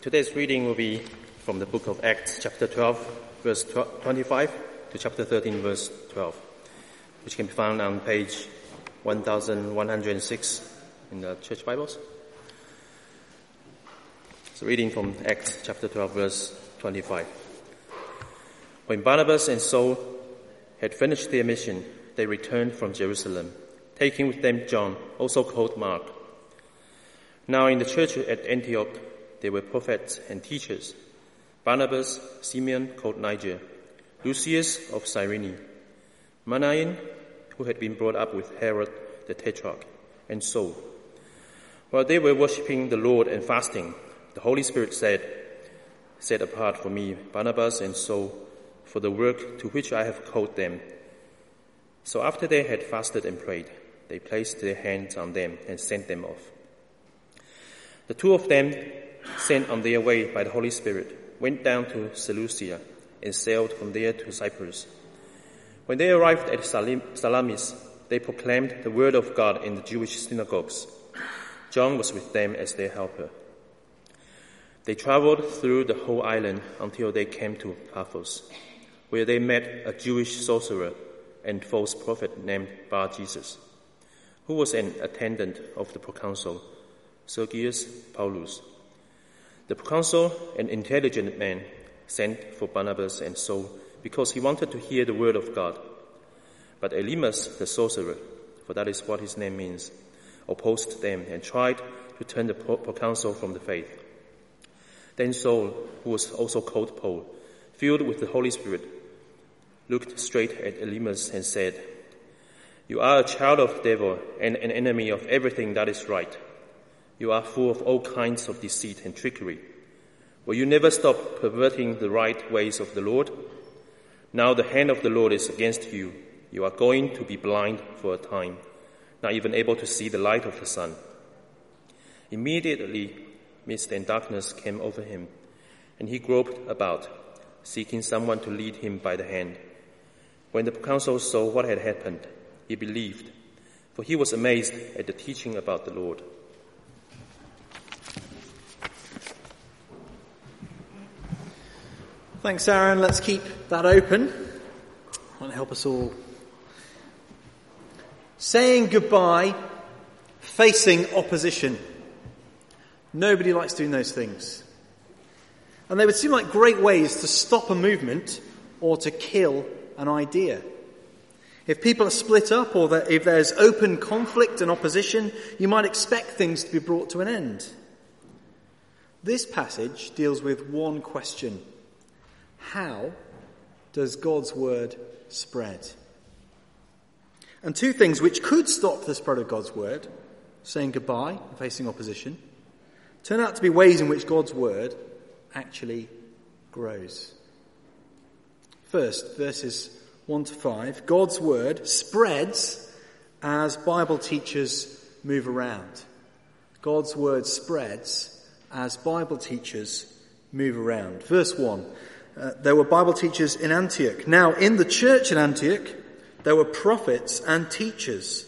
Today's reading will be from the book of Acts, chapter 12, verse 25 to chapter 13, verse 12, which can be found on page 1106 in the church Bibles. So reading from Acts chapter 12, verse 25. When Barnabas and Saul had finished their mission, they returned from Jerusalem, taking with them John, also called Mark. Now in the church at Antioch, there were prophets and teachers. Barnabas, Simeon called Niger, Lucius of Cyrene, Manaen, who had been brought up with Herod the Tetrarch, and Saul. While they were worshipping the Lord and fasting, the Holy Spirit said, Set apart for me Barnabas and Saul for the work to which I have called them. So after they had fasted and prayed, they placed their hands on them and sent them off. The two of them, sent on their way by the Holy Spirit, went down to Seleucia and sailed from there to Cyprus. When they arrived at Salamis, they proclaimed the word of God in the Jewish synagogues. John was with them as their helper. They traveled through the whole island until they came to Paphos, where they met a Jewish sorcerer and false prophet named Bar Jesus, who was an attendant of the proconsul Sergius Paulus. The proconsul, an intelligent man, sent for Barnabas and Saul because he wanted to hear the word of God. But Elymas, the sorcerer, for that is what his name means, opposed them and tried to turn the proconsul from the faith. Then Saul, who was also called Paul, filled with the Holy Spirit, looked straight at Elymas and said, You are a child of the devil and an enemy of everything that is right. You are full of all kinds of deceit and trickery. Will you never stop perverting the right ways of the Lord? Now the hand of the Lord is against you. You are going to be blind for a time, not even able to see the light of the sun. Immediately, mist and darkness came over him, and he groped about, seeking someone to lead him by the hand. When the council saw what had happened, he believed, for he was amazed at the teaching about the Lord. Thanks, Aaron. Let's keep that open. Want to help us all. Saying goodbye, facing opposition. Nobody likes doing those things. And they would seem like great ways to stop a movement or to kill an idea. If people are split up or if there's open conflict and opposition, you might expect things to be brought to an end. This passage deals with one question how does God's word spread? And two things which could stop the spread of God's word, saying goodbye and facing opposition, turn out to be ways in which God's word actually grows. First, verses 1 to 5, God's word spreads as Bible teachers move around. God's word spreads as Bible teachers move around. Verse 1 uh, there were Bible teachers in Antioch. Now, in the church in Antioch, there were prophets and teachers.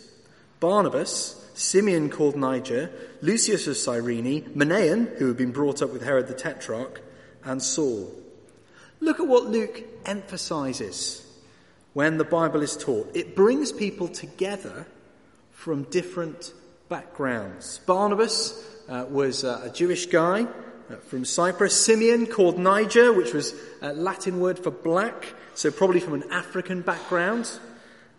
Barnabas, Simeon called Niger, Lucius of Cyrene, Manaen, who had been brought up with Herod the Tetrarch, and Saul. Look at what Luke emphasizes when the Bible is taught. It brings people together from different backgrounds. Barnabas uh, was uh, a Jewish guy from Cyprus. Simeon, called Niger, which was a Latin word for black, so probably from an African background.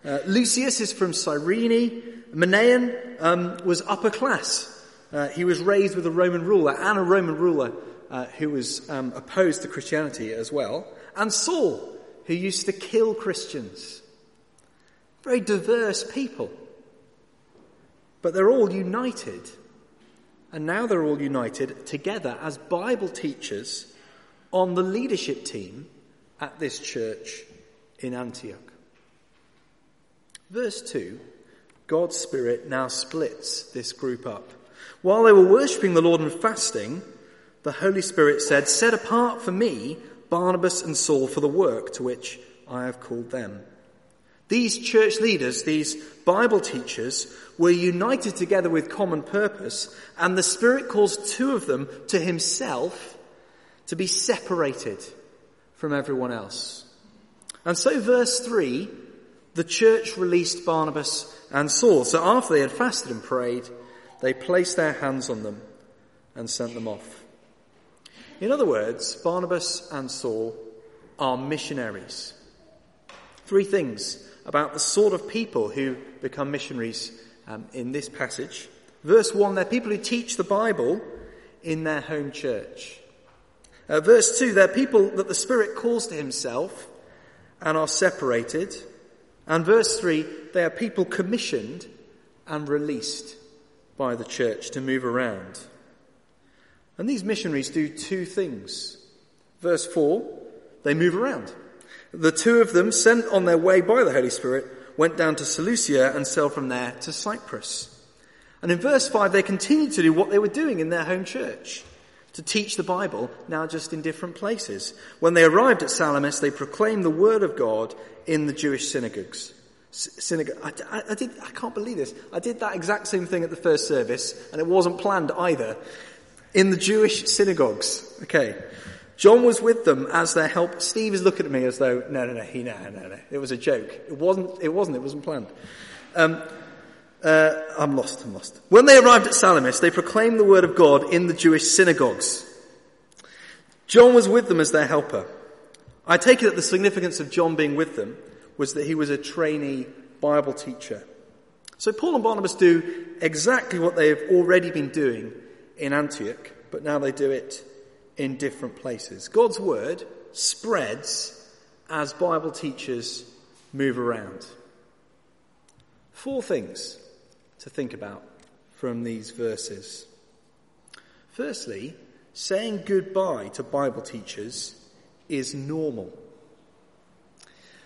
Uh, Lucius is from Cyrene. Manaen um, was upper class. Uh, he was raised with a Roman ruler and a Roman ruler uh, who was um, opposed to Christianity as well. And Saul, who used to kill Christians. Very diverse people. But they're all united and now they're all united together as Bible teachers on the leadership team at this church in Antioch. Verse 2 God's Spirit now splits this group up. While they were worshipping the Lord and fasting, the Holy Spirit said, Set apart for me Barnabas and Saul for the work to which I have called them. These church leaders, these Bible teachers, were united together with common purpose, and the Spirit calls two of them to Himself to be separated from everyone else. And so, verse 3 the church released Barnabas and Saul. So, after they had fasted and prayed, they placed their hands on them and sent them off. In other words, Barnabas and Saul are missionaries. Three things about the sort of people who become missionaries um, in this passage. Verse 1, they're people who teach the Bible in their home church. Uh, verse 2, they're people that the Spirit calls to Himself and are separated. And verse 3, they are people commissioned and released by the church to move around. And these missionaries do two things. Verse 4, they move around. The two of them, sent on their way by the Holy Spirit, went down to Seleucia and sailed from there to Cyprus. And in verse 5, they continued to do what they were doing in their home church to teach the Bible, now just in different places. When they arrived at Salamis, they proclaimed the word of God in the Jewish synagogues. Synagogue. I, I, I, did, I can't believe this. I did that exact same thing at the first service, and it wasn't planned either. In the Jewish synagogues. Okay. John was with them as their help. Steve is looking at me as though, no, no, no, he, no, no, no. It was a joke. It wasn't, it wasn't, it wasn't planned. Um, uh, I'm lost, I'm lost. When they arrived at Salamis, they proclaimed the word of God in the Jewish synagogues. John was with them as their helper. I take it that the significance of John being with them was that he was a trainee Bible teacher. So Paul and Barnabas do exactly what they have already been doing in Antioch, but now they do it in different places. God's word spreads as Bible teachers move around. Four things to think about from these verses. Firstly, saying goodbye to Bible teachers is normal.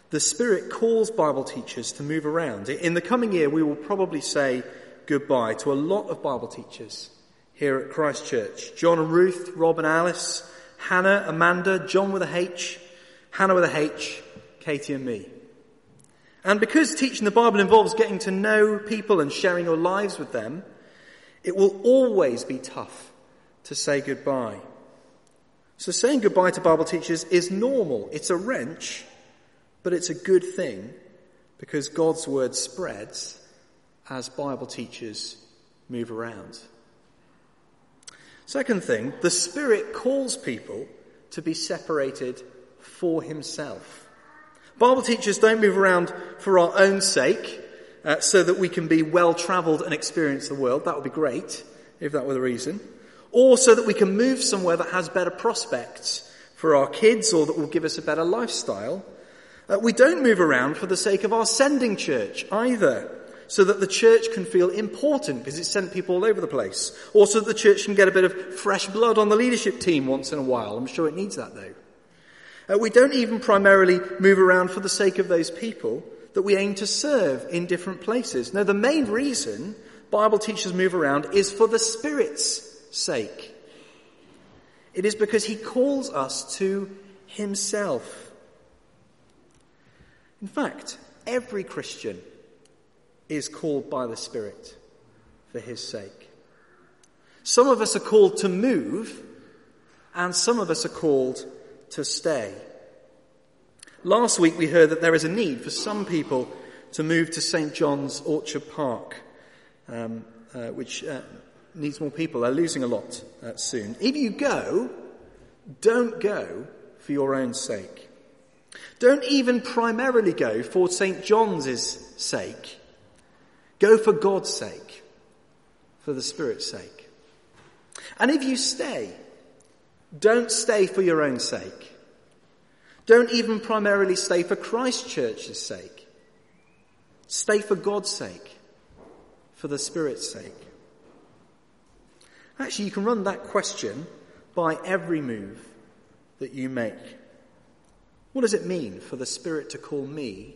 The Spirit calls Bible teachers to move around. In the coming year, we will probably say goodbye to a lot of Bible teachers here at Christ Church. John and Ruth, Rob and Alice, Hannah, Amanda, John with a H, Hannah with a H, Katie and me. And because teaching the Bible involves getting to know people and sharing your lives with them, it will always be tough to say goodbye. So saying goodbye to Bible teachers is normal. It's a wrench, but it's a good thing because God's word spreads as Bible teachers move around. Second thing, the Spirit calls people to be separated for Himself. Bible teachers don't move around for our own sake, uh, so that we can be well travelled and experience the world. That would be great, if that were the reason. Or so that we can move somewhere that has better prospects for our kids or that will give us a better lifestyle. Uh, we don't move around for the sake of our sending church either, so that the church can feel important because it's sent people all over the place. Or so that the church can get a bit of fresh blood on the leadership team once in a while. I'm sure it needs that though. Uh, we don't even primarily move around for the sake of those people that we aim to serve in different places. No, the main reason Bible teachers move around is for the Spirit's sake. It is because He calls us to Himself. In fact, every Christian is called by the Spirit for His sake. Some of us are called to move, and some of us are called to stay. Last week we heard that there is a need for some people to move to St. John's Orchard Park, um, uh, which uh, needs more people. They're losing a lot uh, soon. If you go, don't go for your own sake. Don't even primarily go for St. John's sake. Go for God's sake, for the Spirit's sake. And if you stay, don't stay for your own sake. Don't even primarily stay for Christ Church's sake. Stay for God's sake, for the Spirit's sake. Actually, you can run that question by every move that you make. What does it mean for the Spirit to call me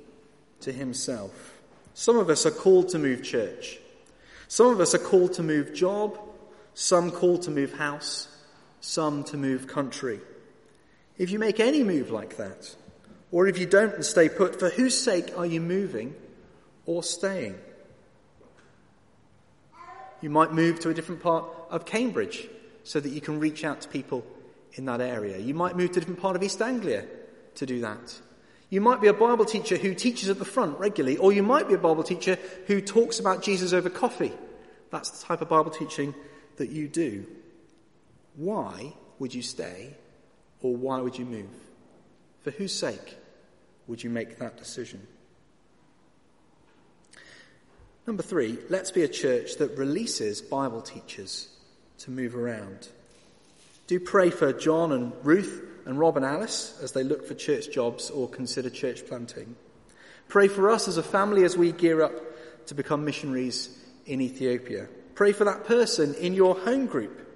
to Himself? Some of us are called to move church. Some of us are called to move job. Some called to move house some to move country. If you make any move like that, or if you don't and stay put, for whose sake are you moving or staying? You might move to a different part of Cambridge so that you can reach out to people in that area. You might move to a different part of East Anglia to do that. You might be a Bible teacher who teaches at the front regularly, or you might be a Bible teacher who talks about Jesus over coffee. That's the type of Bible teaching that you do. Why would you stay, or why would you move? For whose sake would you make that decision? Number three, let's be a church that releases Bible teachers to move around. Do pray for John and Ruth and Rob and Alice as they look for church jobs or consider church planting. Pray for us as a family as we gear up to become missionaries in Ethiopia. Pray for that person in your home group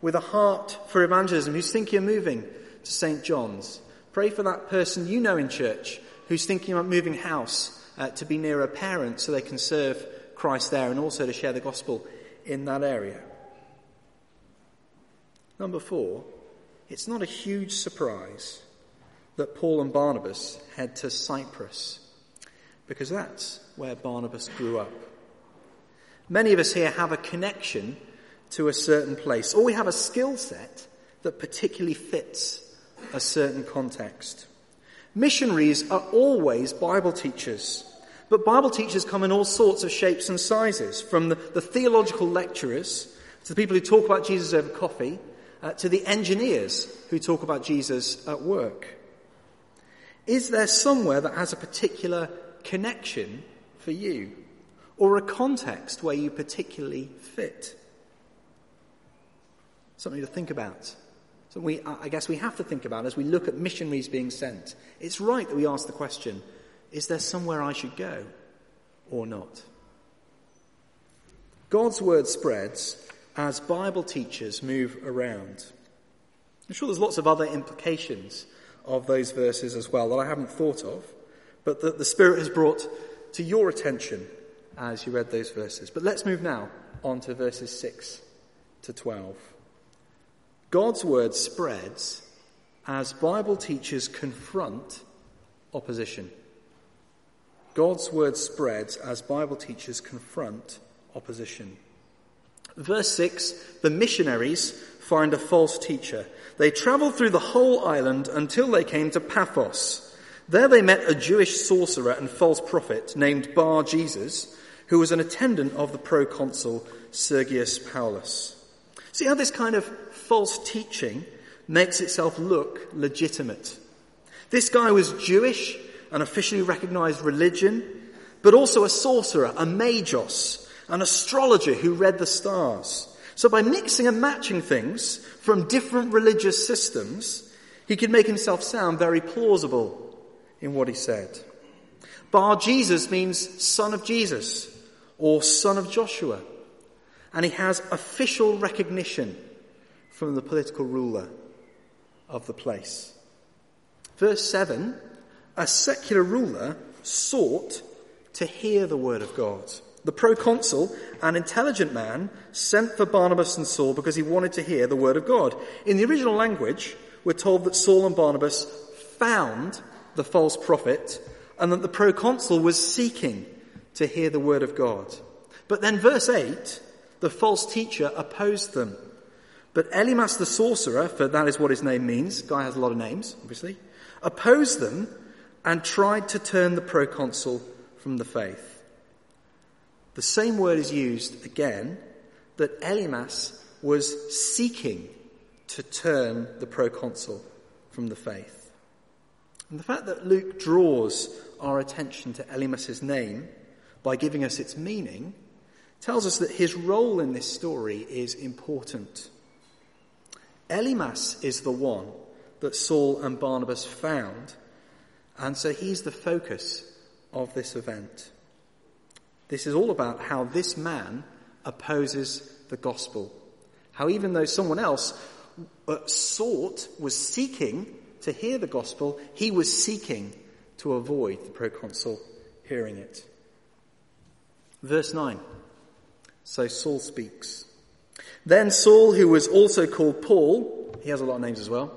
with a heart for evangelism who's thinking of moving to St. John's. Pray for that person you know in church who's thinking about moving house uh, to be near a parent so they can serve Christ there and also to share the gospel in that area. Number four, it's not a huge surprise that Paul and Barnabas head to Cyprus because that's where Barnabas grew up. Many of us here have a connection to a certain place, or we have a skill set that particularly fits a certain context. Missionaries are always Bible teachers. But Bible teachers come in all sorts of shapes and sizes, from the, the theological lecturers to the people who talk about Jesus over coffee, uh, to the engineers who talk about Jesus at work. Is there somewhere that has a particular connection for you? Or a context where you particularly fit? Something to think about. So we, I guess we have to think about as we look at missionaries being sent. It's right that we ask the question, is there somewhere I should go or not? God's word spreads as Bible teachers move around. I'm sure there's lots of other implications of those verses as well that I haven't thought of, but that the Spirit has brought to your attention as you read those verses. But let's move now on to verses 6 to 12. God's word spreads as Bible teachers confront opposition. God's word spreads as Bible teachers confront opposition. Verse 6 the missionaries find a false teacher. They traveled through the whole island until they came to Paphos. There they met a Jewish sorcerer and false prophet named Bar Jesus, who was an attendant of the proconsul Sergius Paulus. See how this kind of false teaching makes itself look legitimate. This guy was Jewish an officially recognized religion, but also a sorcerer, a magos, an astrologer who read the stars. So by mixing and matching things from different religious systems, he could make himself sound very plausible in what he said. Bar Jesus means son of Jesus or son of Joshua. And he has official recognition from the political ruler of the place. Verse 7 a secular ruler sought to hear the word of God. The proconsul, an intelligent man, sent for Barnabas and Saul because he wanted to hear the word of God. In the original language, we're told that Saul and Barnabas found the false prophet and that the proconsul was seeking to hear the word of God. But then verse 8, the false teacher opposed them. But Elymas the sorcerer, for that is what his name means, guy has a lot of names, obviously, opposed them and tried to turn the proconsul from the faith. The same word is used again that Elymas was seeking to turn the proconsul from the faith. And the fact that Luke draws our attention to Elymas's name by giving us its meaning tells us that his role in this story is important. Elymas is the one that Saul and Barnabas found and so he's the focus of this event. This is all about how this man opposes the gospel. How even though someone else uh, sought, was seeking to hear the gospel, he was seeking to avoid the proconsul hearing it. Verse 9. So Saul speaks. Then Saul, who was also called Paul, he has a lot of names as well,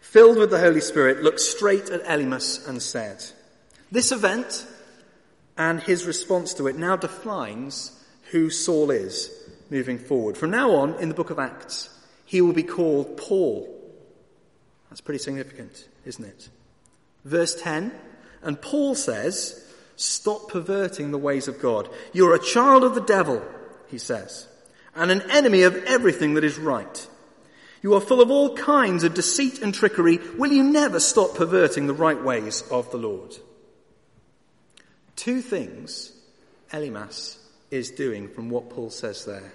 filled with the Holy Spirit, looked straight at Elymas and said, This event and his response to it now defines who Saul is moving forward. From now on, in the book of Acts, he will be called Paul, That's pretty significant, isn't it? Verse 10, and Paul says, Stop perverting the ways of God. You're a child of the devil, he says, and an enemy of everything that is right. You are full of all kinds of deceit and trickery. Will you never stop perverting the right ways of the Lord? Two things Elymas is doing from what Paul says there.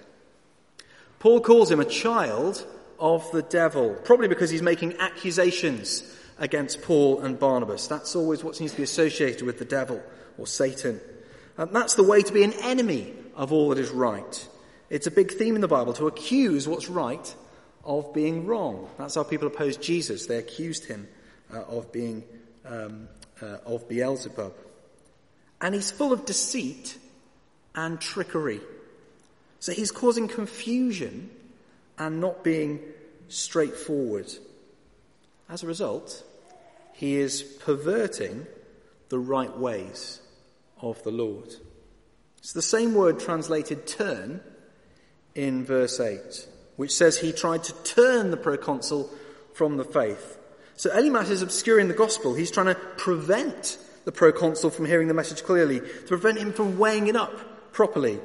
Paul calls him a child of the devil, probably because he's making accusations against Paul and Barnabas. That's always what seems to be associated with the devil or Satan. And that's the way to be an enemy of all that is right. It's a big theme in the Bible to accuse what's right of being wrong. That's how people opposed Jesus. They accused him uh, of being um, uh, of Beelzebub. And he's full of deceit and trickery. So he's causing confusion and not being straightforward. As a result, he is perverting the right ways of the Lord. It's the same word translated turn in verse 8, which says he tried to turn the proconsul from the faith. So Elymas is obscuring the gospel. He's trying to prevent the proconsul from hearing the message clearly, to prevent him from weighing it up properly.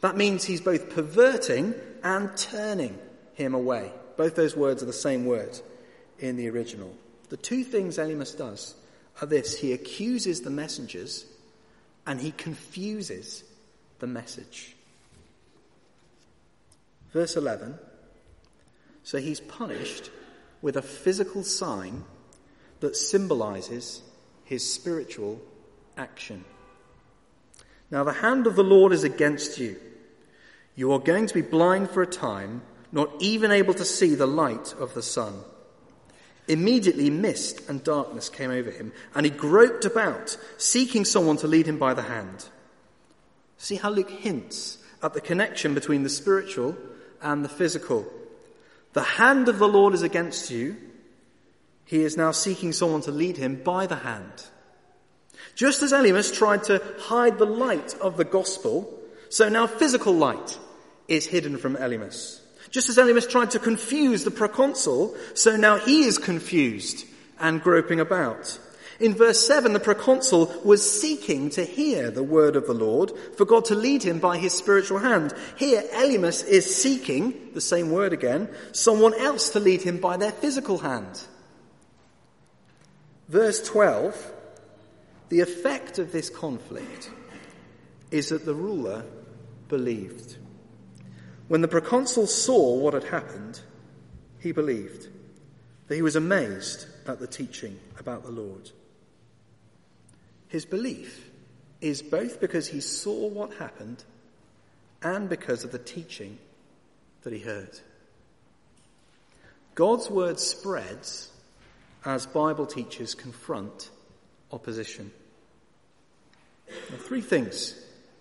That means he's both perverting and turning him away. Both those words are the same word in the original. The two things Elymas does are this he accuses the messengers and he confuses the message. Verse 11 so he's punished with a physical sign that symbolizes his spiritual action. Now, the hand of the Lord is against you. You are going to be blind for a time, not even able to see the light of the sun. Immediately, mist and darkness came over him, and he groped about, seeking someone to lead him by the hand. See how Luke hints at the connection between the spiritual and the physical. The hand of the Lord is against you. He is now seeking someone to lead him by the hand. Just as Elymas tried to hide the light of the gospel, so now physical light is hidden from Elymas. Just as Elymas tried to confuse the proconsul, so now he is confused and groping about. In verse 7, the proconsul was seeking to hear the word of the Lord for God to lead him by his spiritual hand. Here, Elymas is seeking, the same word again, someone else to lead him by their physical hand. Verse 12, the effect of this conflict is that the ruler believed. When the proconsul saw what had happened, he believed, that he was amazed at the teaching about the Lord. His belief is both because he saw what happened and because of the teaching that he heard. God's word spreads as Bible teachers confront opposition. Now, three things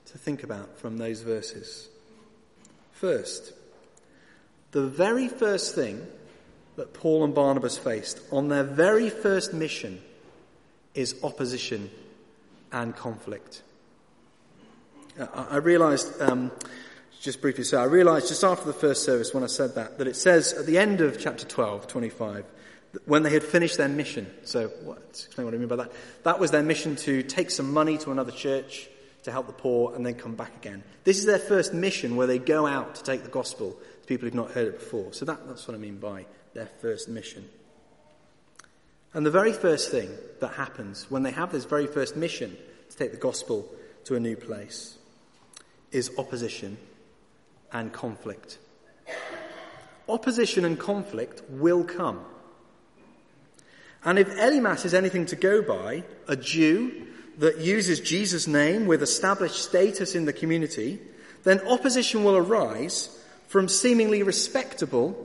to think about from those verses. First, the very first thing that Paul and Barnabas faced on their very first mission is opposition and conflict. I, I realized, um, just briefly say, I realized just after the first service when I said that, that it says at the end of chapter 12, 25, when they had finished their mission. So, what, explain what I mean by that. That was their mission to take some money to another church to help the poor and then come back again. This is their first mission where they go out to take the gospel to people who've not heard it before. So that, that's what I mean by their first mission. And the very first thing that happens when they have this very first mission to take the gospel to a new place is opposition and conflict. Opposition and conflict will come. And if Elymas is anything to go by, a Jew that uses Jesus' name with established status in the community, then opposition will arise from seemingly respectable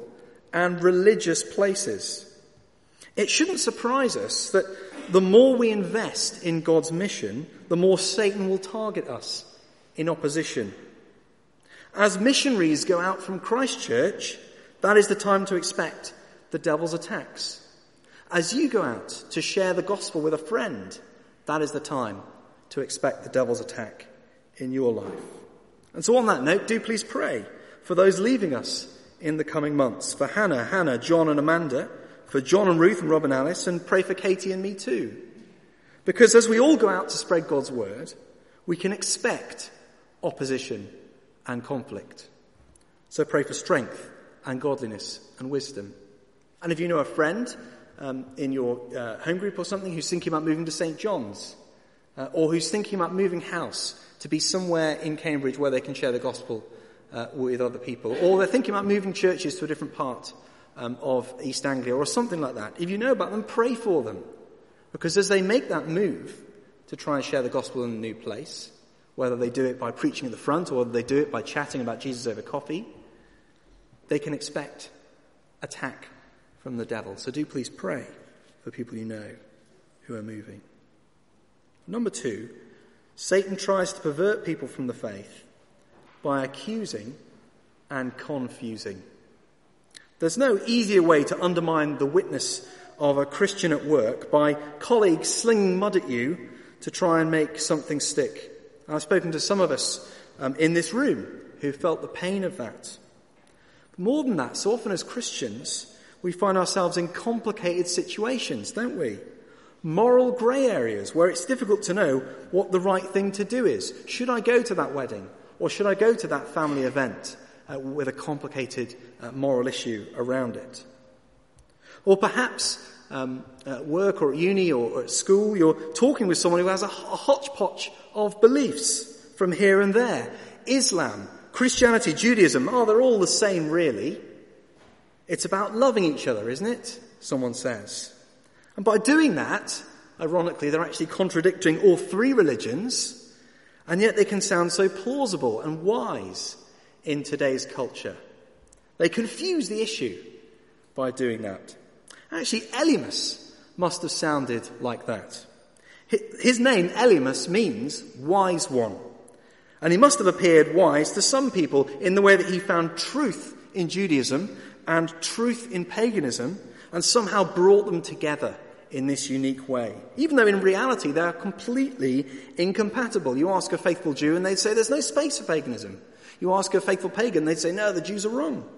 and religious places. It shouldn't surprise us that the more we invest in God's mission, the more Satan will target us in opposition. As missionaries go out from Christ Church, that is the time to expect the devil's attacks. As you go out to share the gospel with a friend, that is the time to expect the devil's attack in your life. And so on that note, do please pray for those leaving us in the coming months. For Hannah, Hannah, John and Amanda, for John and Ruth and Rob and Alice, and pray for Katie and me too. Because as we all go out to spread God's word, we can expect opposition and conflict. So pray for strength and godliness and wisdom. And if you know a friend um, in your uh, home group or something who's thinking about moving to St. John's, uh, or who's thinking about moving house to be somewhere in Cambridge where they can share the gospel uh, with other people, or they're thinking about moving churches to a different part um, of East Anglia or something like that. If you know about them, pray for them. Because as they make that move to try and share the gospel in a new place, whether they do it by preaching at the front or whether they do it by chatting about Jesus over coffee, they can expect attack from the devil. So do please pray for people you know who are moving. Number two, Satan tries to pervert people from the faith by accusing and confusing. There's no easier way to undermine the witness of a Christian at work by colleagues slinging mud at you to try and make something stick. I've spoken to some of us um, in this room who felt the pain of that. But more than that, so often as Christians, we find ourselves in complicated situations, don't we? Moral grey areas where it's difficult to know what the right thing to do is. Should I go to that wedding? Or should I go to that family event? uh, with a complicated uh, moral issue around it. Or perhaps um, at work or at uni or at school, you're talking with someone who has a, a hodgepodge of beliefs from here and there. Islam, Christianity, Judaism, oh, they're all the same really. It's about loving each other, isn't it? Someone says. And by doing that, ironically, they're actually contradicting all three religions, and yet they can sound so plausible and wise in today's culture. They confuse the issue by doing that. Actually, Elymas must have sounded like that. His name, Elymas, means wise one. And he must have appeared wise to some people in the way that he found truth in Judaism and truth in paganism and somehow brought them together in this unique way. Even though in reality they are completely incompatible. You ask a faithful Jew and they'd say there's no space for paganism. You ask a faithful pagan, they'd say, no, the Jews are wrong.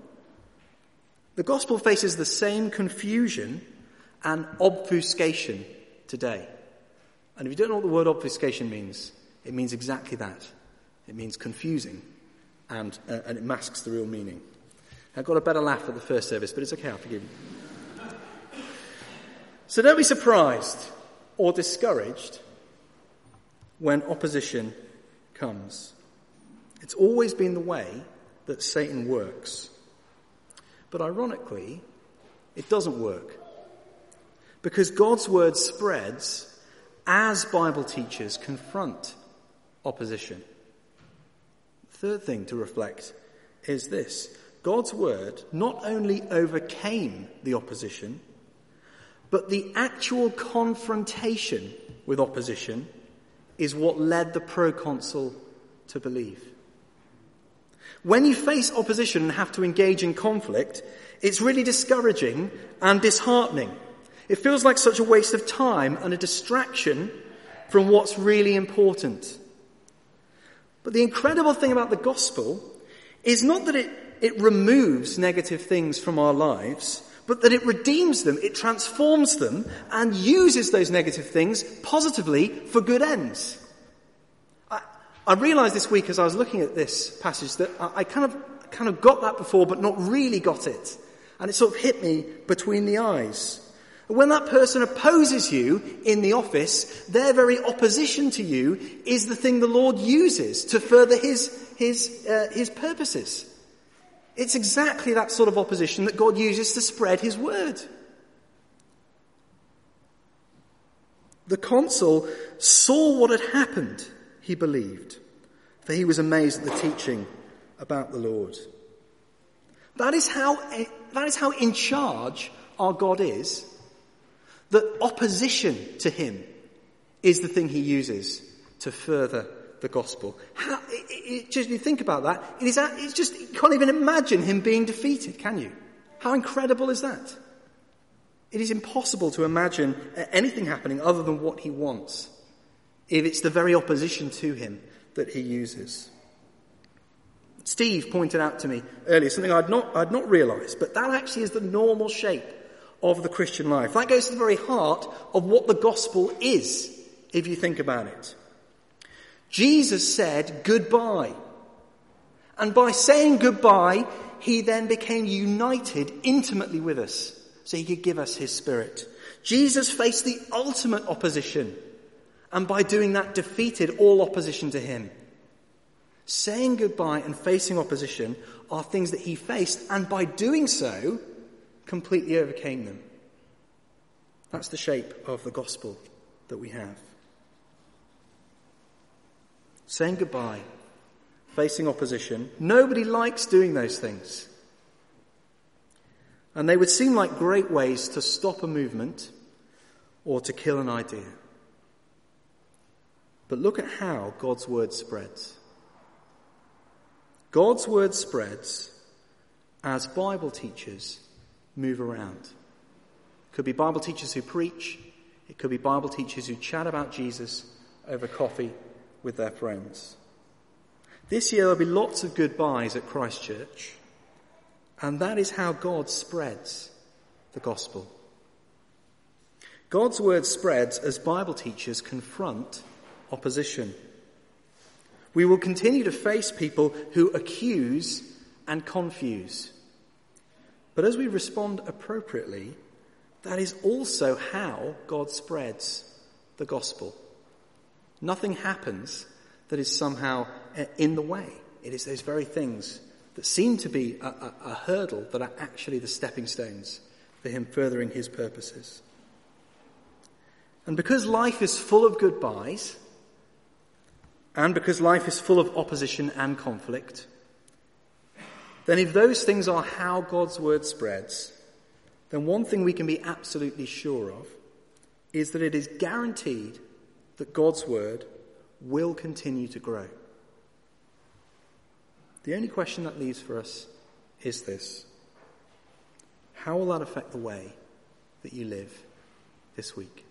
The gospel faces the same confusion and obfuscation today. And if you don't know what the word obfuscation means, it means exactly that. It means confusing and, uh, and it masks the real meaning. I got a better laugh at the first service, but it's okay, I'll forgive you. So don't be surprised or discouraged when opposition comes. It's always been the way that Satan works. But ironically, it doesn't work. Because God's word spreads as Bible teachers confront opposition. Third thing to reflect is this God's word not only overcame the opposition, but the actual confrontation with opposition is what led the proconsul to believe. When you face opposition and have to engage in conflict, it's really discouraging and disheartening. It feels like such a waste of time and a distraction from what's really important. But the incredible thing about the gospel is not that it, it removes negative things from our lives, but that it redeems them, it transforms them, and uses those negative things positively for good ends. I realized this week as I was looking at this passage that I kind of, kind of got that before, but not really got it. And it sort of hit me between the eyes. When that person opposes you in the office, their very opposition to you is the thing the Lord uses to further his, his, uh, his purposes. It's exactly that sort of opposition that God uses to spread his word. The consul saw what had happened he believed, for he was amazed at the teaching about the Lord. That is how, that is how in charge our God is, that opposition to him is the thing he uses to further the gospel. How, it, it, just you think about that, it is, it's just, you can't even imagine him being defeated, can you? How incredible is that? It is impossible to imagine uh, anything happening other than what he wants if it's the very opposition to him that he uses. Steve pointed out to me earlier something I'd not, I'd not realized, but that actually is the normal shape of the Christian life. That goes to the very heart of what the gospel is, if you think about it. Jesus said goodbye. And by saying goodbye, he then became united intimately with us so he could give us his spirit. Jesus faced the ultimate opposition and by doing that defeated all opposition to him. Saying goodbye and facing opposition are things that he faced and by doing so completely overcame them. That's the shape of the gospel that we have. Saying goodbye, facing opposition. Nobody likes doing those things. And they would seem like great ways to stop a movement or to kill an idea. But look at how God's word spreads. God's word spreads as Bible teachers move around. It could be Bible teachers who preach, it could be Bible teachers who chat about Jesus over coffee with their friends. This year there'll be lots of goodbyes at Christ Church, and that is how God spreads the gospel. God's word spreads as Bible teachers confront opposition. We will continue to face people who accuse and confuse. But as we respond appropriately, that is also how God spreads the gospel. Nothing happens that is somehow uh, in the way. It is those very things that seem to be a, a, a hurdle that are actually the stepping stones for him furthering his purposes. And because life is full of goodbyes, and because life is full of opposition and conflict, then if those things are how God's word spreads, then one thing we can be absolutely sure of is that it is guaranteed that God's word will continue to grow. The only question that leaves for us is this How will that affect the way that you live this week?